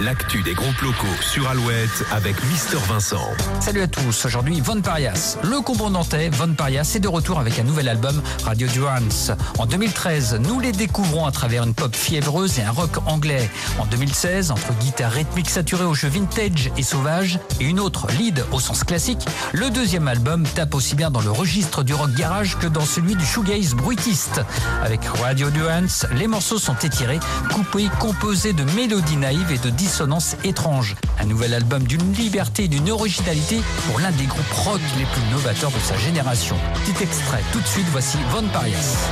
L'actu des groupes locaux sur Alouette avec Mister Vincent. Salut à tous, aujourd'hui Von Parias. Le combo nantais Von Parias est de retour avec un nouvel album Radio Durance. En 2013, nous les découvrons à travers une pop fiévreuse et un rock anglais. En 2016, entre guitare rythmique saturée au jeu vintage et sauvage et une autre lead au sens classique, le deuxième album tape aussi bien dans le registre du rock garage que dans celui du shoegaze bruitiste. Avec Radio Durance, les morceaux sont étirés, coupés, composés de mélodies et de dissonances étranges. Un nouvel album d'une liberté et d'une originalité pour l'un des groupes rock les plus novateurs de sa génération. Petit extrait, tout de suite, voici Von Parias.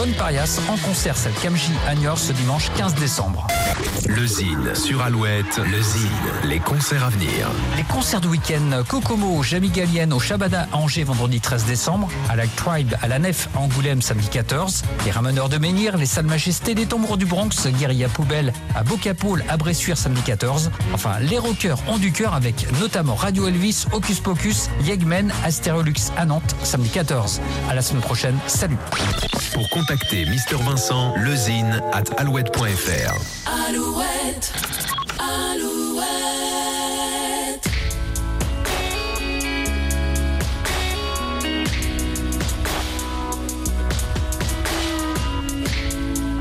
Von Parias en concert celle Kamji à Niort ce dimanche 15 décembre. Le Zine sur Alouette, le Zine, les concerts à venir. Les concerts de week-end Kokomo, Jamie Gallienne au Shabada à Angers vendredi 13 décembre, à la Tribe à la Nef à Angoulême samedi 14, les Ramoneurs de Menhir, les Salles Majestés, les Tombereaux du Bronx, Guérilla Poubelle à Bocapoul à Bressuire samedi 14. Enfin, les rockers ont du cœur avec notamment Radio Elvis, Hocus Pocus, Yegmen, Astérolux à Nantes samedi 14. À la semaine prochaine, salut Pour contacter Mister Vincent, lezine at alouette.fr. Alouette, Alouette.